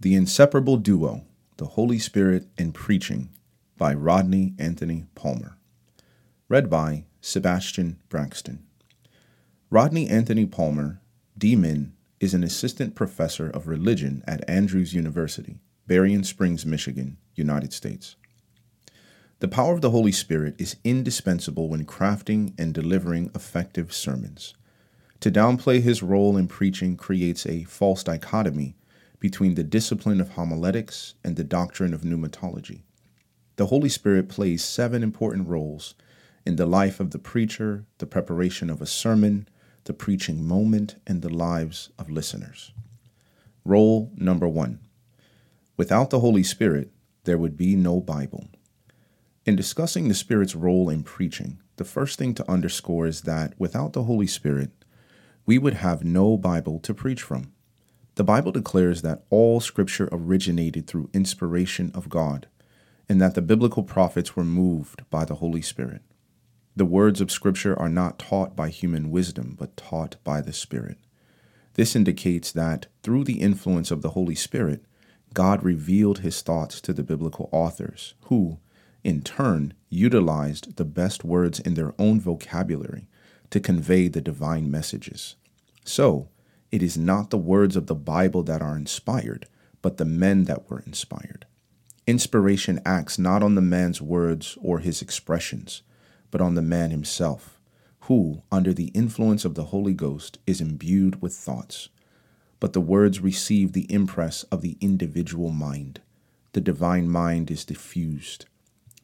The Inseparable Duo The Holy Spirit and Preaching by Rodney Anthony Palmer. Read by Sebastian Braxton. Rodney Anthony Palmer, D.Min, is an assistant professor of religion at Andrews University, Berrien Springs, Michigan, United States. The power of the Holy Spirit is indispensable when crafting and delivering effective sermons. To downplay his role in preaching creates a false dichotomy between the discipline of homiletics and the doctrine of pneumatology. The Holy Spirit plays seven important roles in the life of the preacher, the preparation of a sermon, the preaching moment, and the lives of listeners. Role number one Without the Holy Spirit, there would be no Bible. In discussing the Spirit's role in preaching, the first thing to underscore is that without the Holy Spirit, we would have no Bible to preach from. The Bible declares that all scripture originated through inspiration of God, and that the biblical prophets were moved by the Holy Spirit. The words of scripture are not taught by human wisdom, but taught by the Spirit. This indicates that through the influence of the Holy Spirit, God revealed his thoughts to the biblical authors, who, in turn, utilized the best words in their own vocabulary to convey the divine messages. So, it is not the words of the Bible that are inspired, but the men that were inspired. Inspiration acts not on the man's words or his expressions, but on the man himself, who, under the influence of the Holy Ghost, is imbued with thoughts. But the words receive the impress of the individual mind. The divine mind is diffused.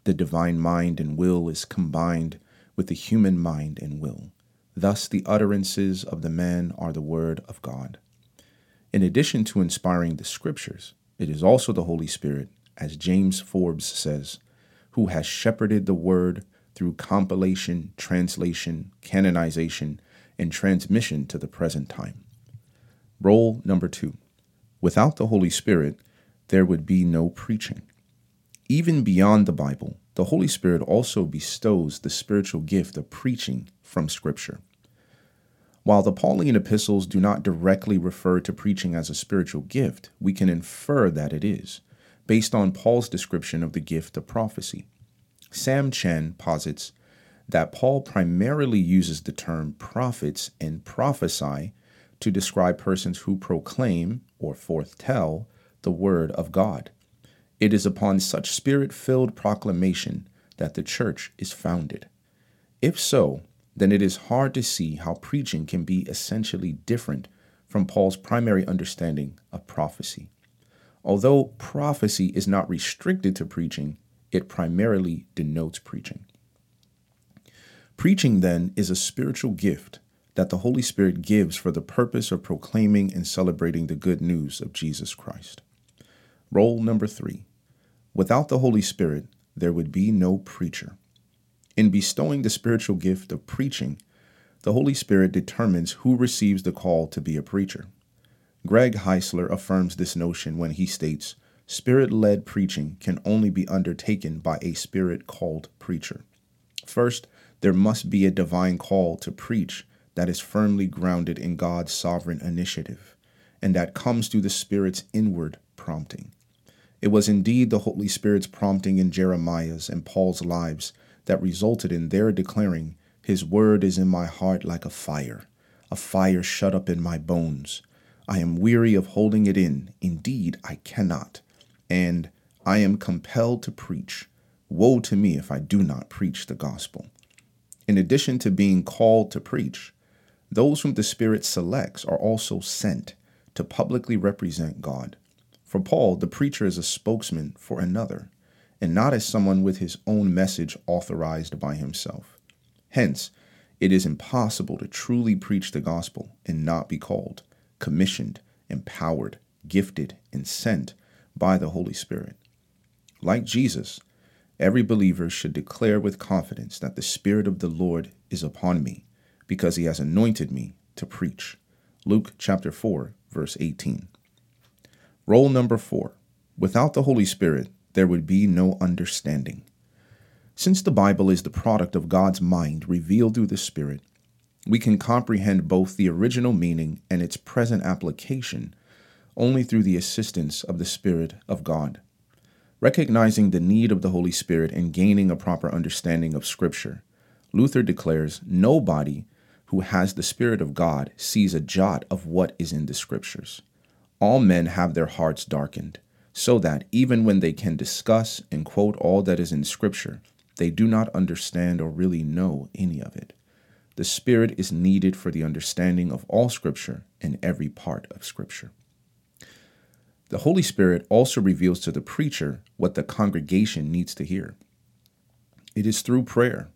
The divine mind and will is combined with the human mind and will. Thus, the utterances of the man are the word of God. In addition to inspiring the scriptures, it is also the Holy Spirit, as James Forbes says, who has shepherded the word through compilation, translation, canonization, and transmission to the present time. Role number two Without the Holy Spirit, there would be no preaching. Even beyond the Bible, the Holy Spirit also bestows the spiritual gift of preaching from Scripture. While the Pauline epistles do not directly refer to preaching as a spiritual gift, we can infer that it is, based on Paul's description of the gift of prophecy. Sam Chan posits that Paul primarily uses the term prophets and prophesy to describe persons who proclaim or forthtell the word of God. It is upon such spirit filled proclamation that the church is founded. If so, then it is hard to see how preaching can be essentially different from Paul's primary understanding of prophecy. Although prophecy is not restricted to preaching, it primarily denotes preaching. Preaching, then, is a spiritual gift that the Holy Spirit gives for the purpose of proclaiming and celebrating the good news of Jesus Christ. Role number three Without the Holy Spirit, there would be no preacher. In bestowing the spiritual gift of preaching, the Holy Spirit determines who receives the call to be a preacher. Greg Heisler affirms this notion when he states, Spirit led preaching can only be undertaken by a spirit called preacher. First, there must be a divine call to preach that is firmly grounded in God's sovereign initiative and that comes through the Spirit's inward prompting. It was indeed the Holy Spirit's prompting in Jeremiah's and Paul's lives that resulted in their declaring, His word is in my heart like a fire, a fire shut up in my bones. I am weary of holding it in. Indeed, I cannot. And I am compelled to preach. Woe to me if I do not preach the gospel. In addition to being called to preach, those whom the Spirit selects are also sent to publicly represent God. For Paul, the preacher is a spokesman for another and not as someone with his own message authorized by himself. Hence, it is impossible to truly preach the gospel and not be called, commissioned, empowered, gifted, and sent by the Holy Spirit. Like Jesus, every believer should declare with confidence that the Spirit of the Lord is upon me, because he has anointed me to preach. Luke chapter 4, verse 18. Role number 4. Without the Holy Spirit, there would be no understanding. Since the Bible is the product of God's mind revealed through the Spirit, we can comprehend both the original meaning and its present application only through the assistance of the Spirit of God. Recognizing the need of the Holy Spirit and gaining a proper understanding of Scripture, Luther declares nobody who has the Spirit of God sees a jot of what is in the Scriptures. All men have their hearts darkened, so that even when they can discuss and quote all that is in Scripture, they do not understand or really know any of it. The Spirit is needed for the understanding of all Scripture and every part of Scripture. The Holy Spirit also reveals to the preacher what the congregation needs to hear. It is through prayer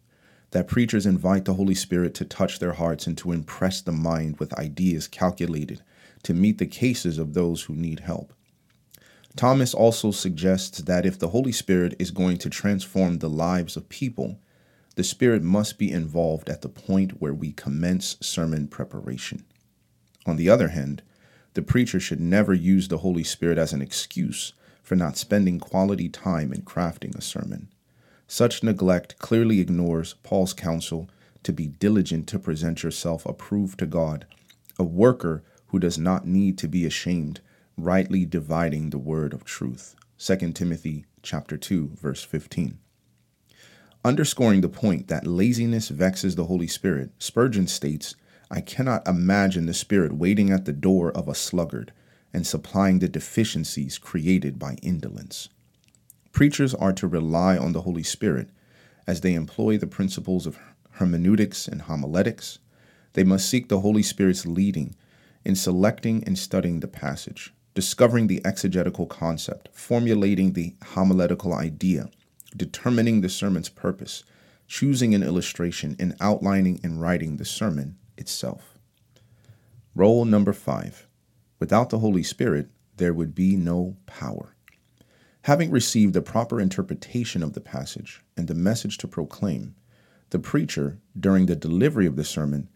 that preachers invite the Holy Spirit to touch their hearts and to impress the mind with ideas calculated to meet the cases of those who need help. Thomas also suggests that if the Holy Spirit is going to transform the lives of people, the Spirit must be involved at the point where we commence sermon preparation. On the other hand, the preacher should never use the Holy Spirit as an excuse for not spending quality time in crafting a sermon. Such neglect clearly ignores Paul's counsel to be diligent to present yourself approved to God, a worker who does not need to be ashamed, rightly dividing the word of truth. 2 Timothy chapter 2 verse 15. Underscoring the point that laziness vexes the Holy Spirit, Spurgeon states, I cannot imagine the Spirit waiting at the door of a sluggard and supplying the deficiencies created by indolence. Preachers are to rely on the Holy Spirit as they employ the principles of hermeneutics and homiletics. They must seek the Holy Spirit's leading in selecting and studying the passage, discovering the exegetical concept, formulating the homiletical idea, determining the sermon's purpose, choosing an illustration, and outlining and writing the sermon itself. Role number five without the Holy Spirit, there would be no power. Having received the proper interpretation of the passage and the message to proclaim, the preacher, during the delivery of the sermon,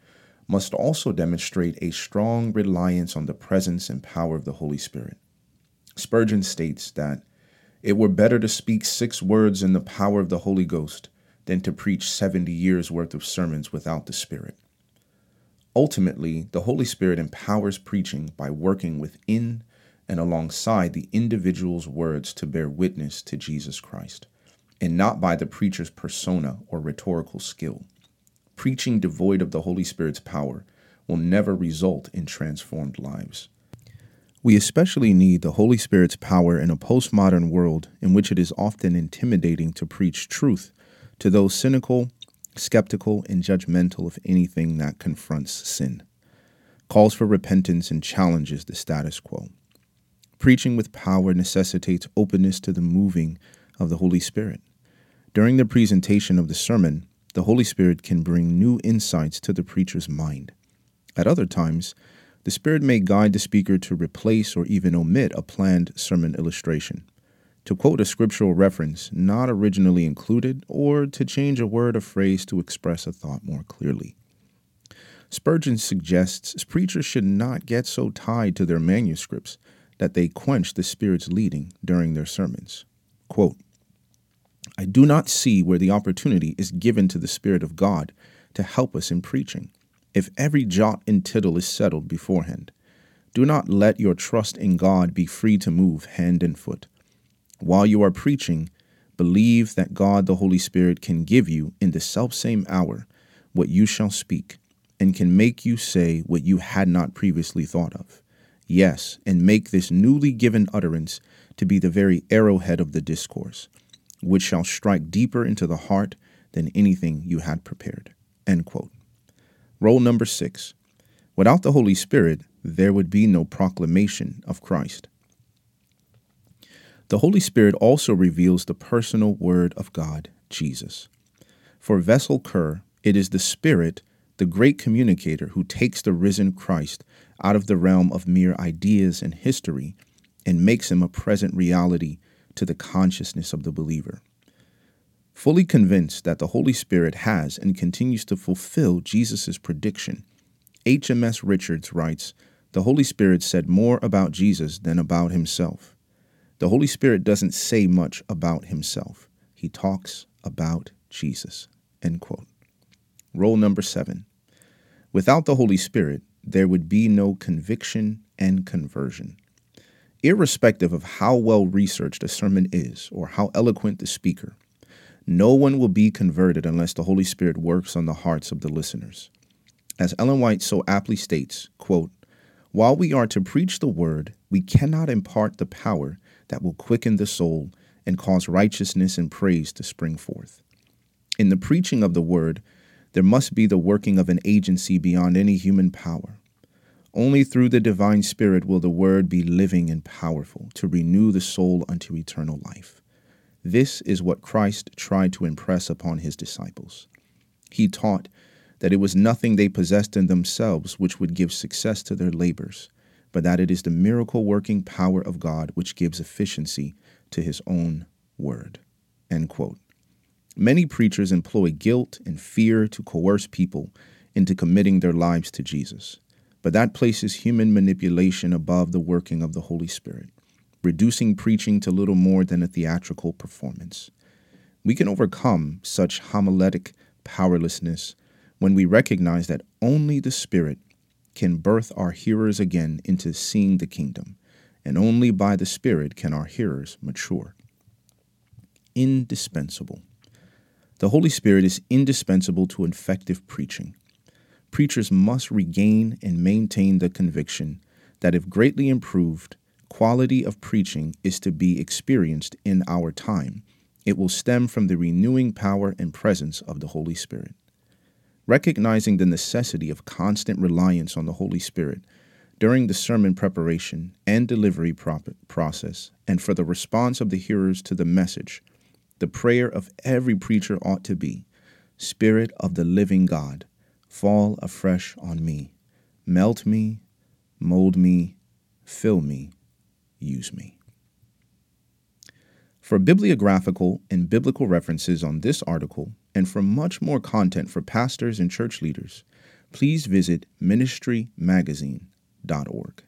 must also demonstrate a strong reliance on the presence and power of the Holy Spirit. Spurgeon states that it were better to speak six words in the power of the Holy Ghost than to preach 70 years' worth of sermons without the Spirit. Ultimately, the Holy Spirit empowers preaching by working within and alongside the individual's words to bear witness to Jesus Christ, and not by the preacher's persona or rhetorical skill. Preaching devoid of the Holy Spirit's power will never result in transformed lives. We especially need the Holy Spirit's power in a postmodern world in which it is often intimidating to preach truth to those cynical, skeptical, and judgmental of anything that confronts sin, calls for repentance, and challenges the status quo. Preaching with power necessitates openness to the moving of the Holy Spirit. During the presentation of the sermon, the Holy Spirit can bring new insights to the preacher's mind. At other times, the Spirit may guide the speaker to replace or even omit a planned sermon illustration, to quote a scriptural reference not originally included, or to change a word or phrase to express a thought more clearly. Spurgeon suggests preachers should not get so tied to their manuscripts that they quench the Spirit's leading during their sermons. Quote, I do not see where the opportunity is given to the Spirit of God to help us in preaching, if every jot and tittle is settled beforehand. Do not let your trust in God be free to move hand and foot. While you are preaching, believe that God the Holy Spirit can give you in the selfsame hour what you shall speak, and can make you say what you had not previously thought of. Yes, and make this newly given utterance to be the very arrowhead of the discourse, which shall strike deeper into the heart than anything you had prepared. End quote. Role number six. Without the Holy Spirit, there would be no proclamation of Christ. The Holy Spirit also reveals the personal Word of God, Jesus. For Vessel Kerr, it is the Spirit, the great communicator, who takes the risen Christ out of the realm of mere ideas and history and makes him a present reality to the consciousness of the believer. Fully convinced that the Holy Spirit has and continues to fulfill Jesus' prediction, HMS Richards writes The Holy Spirit said more about Jesus than about himself. The Holy Spirit doesn't say much about himself, he talks about Jesus. End quote. Role number seven. Without the Holy Spirit, there would be no conviction and conversion. Irrespective of how well researched a sermon is or how eloquent the speaker, no one will be converted unless the Holy Spirit works on the hearts of the listeners. As Ellen White so aptly states, quote, While we are to preach the word, we cannot impart the power that will quicken the soul and cause righteousness and praise to spring forth. In the preaching of the word, there must be the working of an agency beyond any human power. Only through the divine Spirit will the word be living and powerful to renew the soul unto eternal life. This is what Christ tried to impress upon his disciples. He taught that it was nothing they possessed in themselves which would give success to their labors, but that it is the miracle working power of God which gives efficiency to his own word. Many preachers employ guilt and fear to coerce people into committing their lives to Jesus, but that places human manipulation above the working of the Holy Spirit, reducing preaching to little more than a theatrical performance. We can overcome such homiletic powerlessness when we recognize that only the Spirit can birth our hearers again into seeing the kingdom, and only by the Spirit can our hearers mature. Indispensable. The Holy Spirit is indispensable to effective preaching. Preachers must regain and maintain the conviction that if greatly improved, quality of preaching is to be experienced in our time, it will stem from the renewing power and presence of the Holy Spirit. Recognizing the necessity of constant reliance on the Holy Spirit during the sermon preparation and delivery process, and for the response of the hearers to the message, the prayer of every preacher ought to be Spirit of the living God, fall afresh on me, melt me, mold me, fill me, use me. For bibliographical and biblical references on this article, and for much more content for pastors and church leaders, please visit ministrymagazine.org.